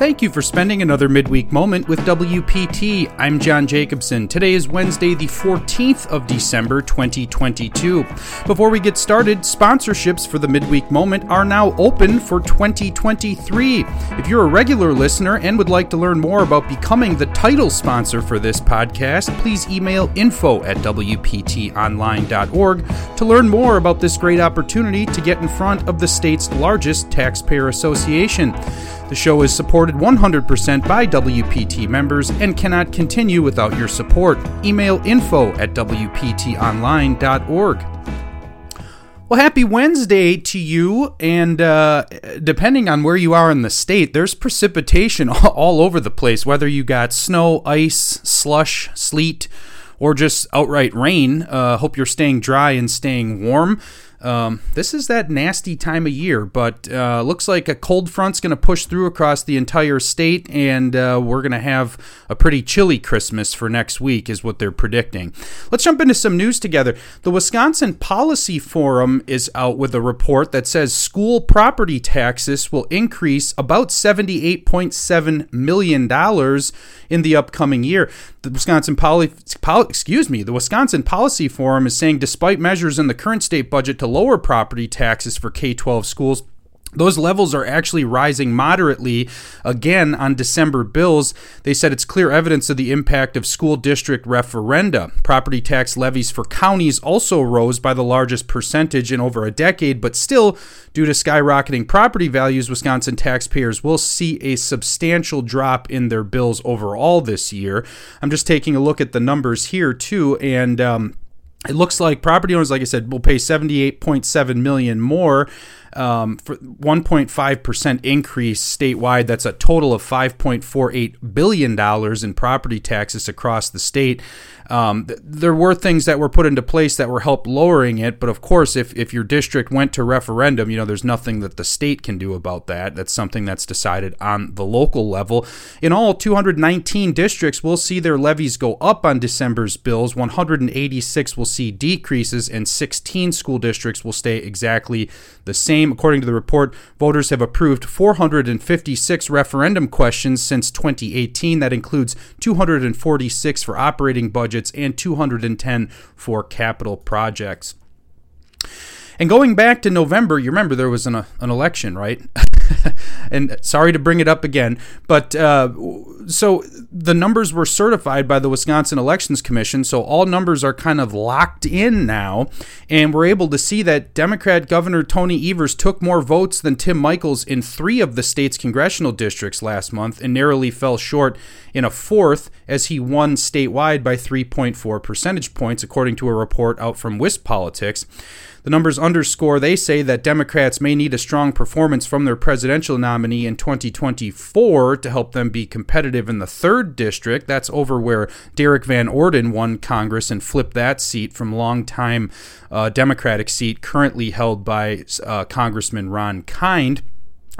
Thank you for spending another midweek moment with WPT. I'm John Jacobson. Today is Wednesday, the 14th of December, 2022. Before we get started, sponsorships for the midweek moment are now open for 2023. If you're a regular listener and would like to learn more about becoming the title sponsor for this podcast, please email info at WPTOnline.org to learn more about this great opportunity to get in front of the state's largest taxpayer association. The show is supported 100% by WPT members and cannot continue without your support. Email info at WPTOnline.org. Well, happy Wednesday to you. And uh, depending on where you are in the state, there's precipitation all over the place, whether you got snow, ice, slush, sleet, or just outright rain. Uh, hope you're staying dry and staying warm. Um, this is that nasty time of year, but uh, looks like a cold front's going to push through across the entire state, and uh, we're going to have a pretty chilly Christmas for next week, is what they're predicting. Let's jump into some news together. The Wisconsin Policy Forum is out with a report that says school property taxes will increase about $78.7 million in the upcoming year. The Wisconsin Poly, excuse me, the Wisconsin Policy Forum is saying despite measures in the current state budget to lower property taxes for K 12 schools, those levels are actually rising moderately again on December bills. They said it's clear evidence of the impact of school district referenda. Property tax levies for counties also rose by the largest percentage in over a decade, but still, due to skyrocketing property values, Wisconsin taxpayers will see a substantial drop in their bills overall this year. I'm just taking a look at the numbers here, too, and um, it looks like property owners, like I said, will pay 78.7 million more um, for 1.5% increase statewide. That's a total of 5.48 billion dollars in property taxes across the state. Um, th- there were things that were put into place that were help lowering it, but of course, if, if your district went to referendum, you know, there's nothing that the state can do about that. That's something that's decided on the local level. In all, 219 districts we'll see their levies go up on December's bills. 186 will see decreases, and 16 school districts will stay exactly the same. According to the report, voters have approved 456 referendum questions since 2018. That includes 246 for operating budgets and 210 for capital projects. And going back to November, you remember there was an, uh, an election, right? and sorry to bring it up again, but uh, so the numbers were certified by the Wisconsin Elections Commission, so all numbers are kind of locked in now, and we're able to see that Democrat Governor Tony Evers took more votes than Tim Michels in three of the state's congressional districts last month, and narrowly fell short in a fourth as he won statewide by 3.4 percentage points, according to a report out from WisPolitics. The numbers underscore, they say, that Democrats may need a strong performance from their presidential nominee in 2024 to help them be competitive in the third district. That's over where Derrick Van Orden won Congress and flipped that seat from longtime uh, Democratic seat currently held by uh, Congressman Ron Kind.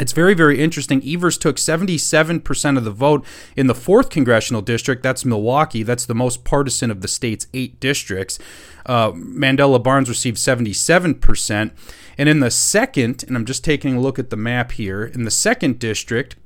It's very, very interesting. Evers took 77% of the vote in the fourth congressional district. That's Milwaukee. That's the most partisan of the state's eight districts. Uh, Mandela Barnes received 77%. And in the second, and I'm just taking a look at the map here, in the second district,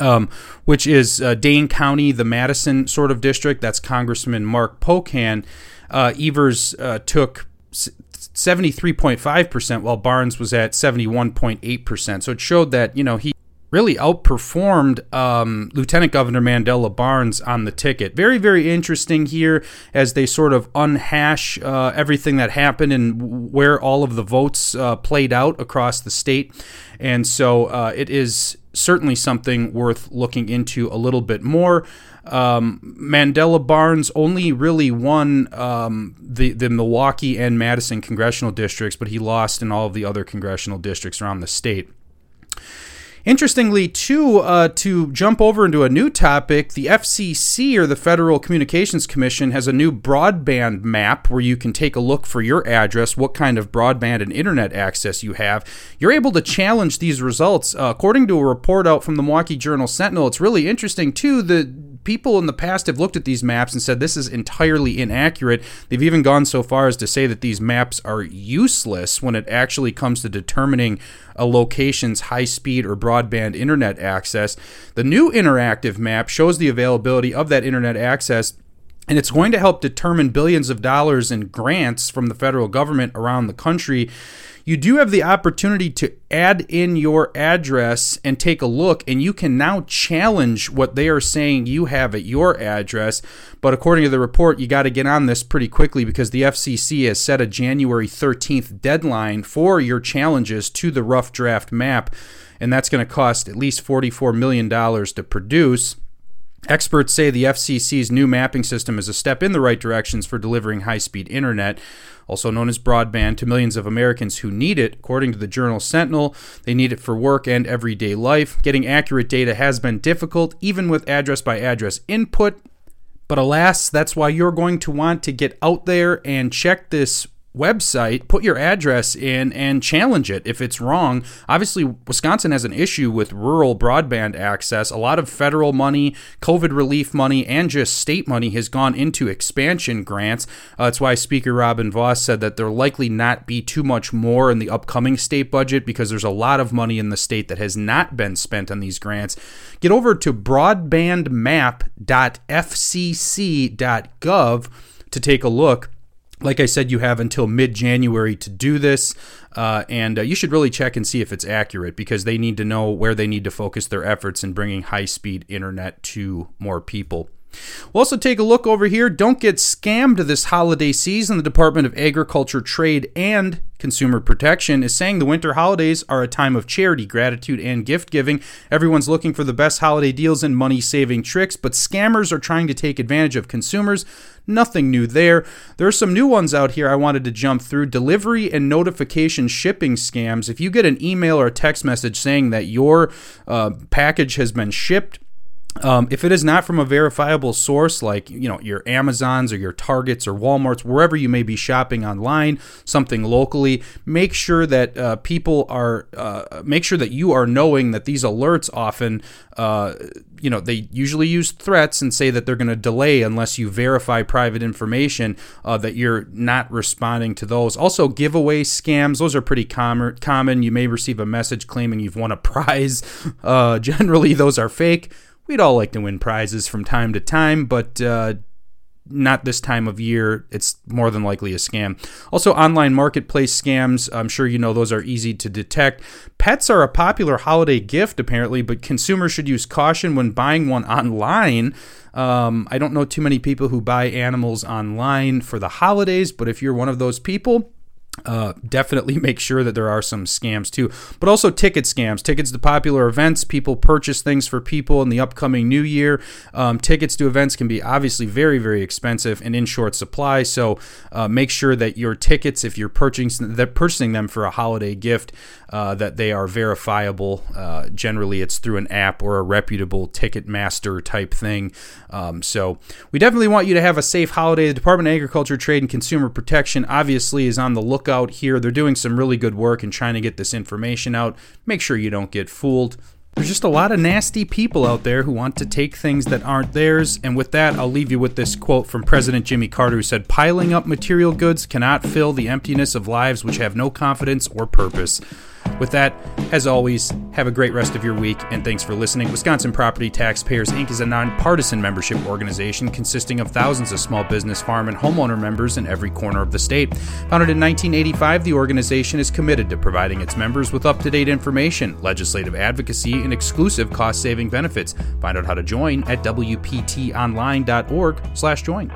um, which is uh, Dane County, the Madison sort of district, that's Congressman Mark Pocan. Uh, Evers uh, took 73.5%, while Barnes was at 71.8%. So it showed that, you know, he really outperformed um, Lieutenant Governor Mandela Barnes on the ticket. Very, very interesting here as they sort of unhash uh, everything that happened and where all of the votes uh, played out across the state. And so uh, it is certainly something worth looking into a little bit more. Um, Mandela Barnes only really won um, the the Milwaukee and Madison congressional districts, but he lost in all of the other congressional districts around the state. Interestingly, too, uh, to jump over into a new topic, the FCC or the Federal Communications Commission has a new broadband map where you can take a look for your address, what kind of broadband and internet access you have. You're able to challenge these results. Uh, according to a report out from the Milwaukee Journal Sentinel, it's really interesting, too. The people in the past have looked at these maps and said this is entirely inaccurate. They've even gone so far as to say that these maps are useless when it actually comes to determining a location's high speed or broadband internet access. The new interactive map shows the availability of that internet access and it's going to help determine billions of dollars in grants from the federal government around the country you do have the opportunity to add in your address and take a look, and you can now challenge what they are saying you have at your address. But according to the report, you got to get on this pretty quickly because the FCC has set a January 13th deadline for your challenges to the rough draft map, and that's going to cost at least $44 million to produce. Experts say the FCC's new mapping system is a step in the right directions for delivering high speed internet, also known as broadband, to millions of Americans who need it. According to the Journal Sentinel, they need it for work and everyday life. Getting accurate data has been difficult, even with address by address input. But alas, that's why you're going to want to get out there and check this website, put your address in and challenge it if it's wrong. Obviously, Wisconsin has an issue with rural broadband access. A lot of federal money, COVID relief money, and just state money has gone into expansion grants. Uh, that's why Speaker Robin Vos said that there'll likely not be too much more in the upcoming state budget because there's a lot of money in the state that has not been spent on these grants. Get over to broadbandmap.fcc.gov to take a look like I said, you have until mid January to do this, uh, and uh, you should really check and see if it's accurate because they need to know where they need to focus their efforts in bringing high speed internet to more people. We'll also take a look over here. Don't get scammed this holiday season. The Department of Agriculture, Trade, and Consumer Protection is saying the winter holidays are a time of charity, gratitude, and gift giving. Everyone's looking for the best holiday deals and money saving tricks, but scammers are trying to take advantage of consumers. Nothing new there. There are some new ones out here I wanted to jump through. Delivery and notification shipping scams. If you get an email or a text message saying that your uh, package has been shipped, um, if it is not from a verifiable source like you know your Amazons or your Targets or WalMarts, wherever you may be shopping online, something locally, make sure that uh, people are uh, make sure that you are knowing that these alerts often, uh, you know, they usually use threats and say that they're going to delay unless you verify private information. Uh, that you're not responding to those. Also, giveaway scams; those are pretty com- common. You may receive a message claiming you've won a prize. Uh, generally, those are fake we'd all like to win prizes from time to time, but uh, not this time of year. It's more than likely a scam. Also, online marketplace scams. I'm sure you know those are easy to detect. Pets are a popular holiday gift, apparently, but consumers should use caution when buying one online. Um, I don't know too many people who buy animals online for the holidays, but if you're one of those people, uh, definitely make sure that there are some scams too, but also ticket scams. Tickets to popular events. People purchase things for people in the upcoming new year. Um, tickets to events can be obviously very, very expensive and in short supply. So uh, make sure that your tickets, if you're purchasing, that purchasing them for a holiday gift, uh, that they are verifiable. Uh, generally, it's through an app or a reputable Ticketmaster type thing. Um, so we definitely want you to have a safe holiday. The Department of Agriculture, Trade, and Consumer Protection obviously is on the lookout here. They're doing some really good work in trying to get this information out. Make sure you don't get fooled. There's just a lot of nasty people out there who want to take things that aren't theirs. And with that, I'll leave you with this quote from President Jimmy Carter, who said, Piling up material goods cannot fill the emptiness of lives which have no confidence or purpose. With that, as always, have a great rest of your week and thanks for listening. Wisconsin Property Taxpayers Inc. is a nonpartisan membership organization consisting of thousands of small business, farm, and homeowner members in every corner of the state. Founded in 1985, the organization is committed to providing its members with up to date information, legislative advocacy, and exclusive cost saving benefits. Find out how to join at WPTOnline.org/join.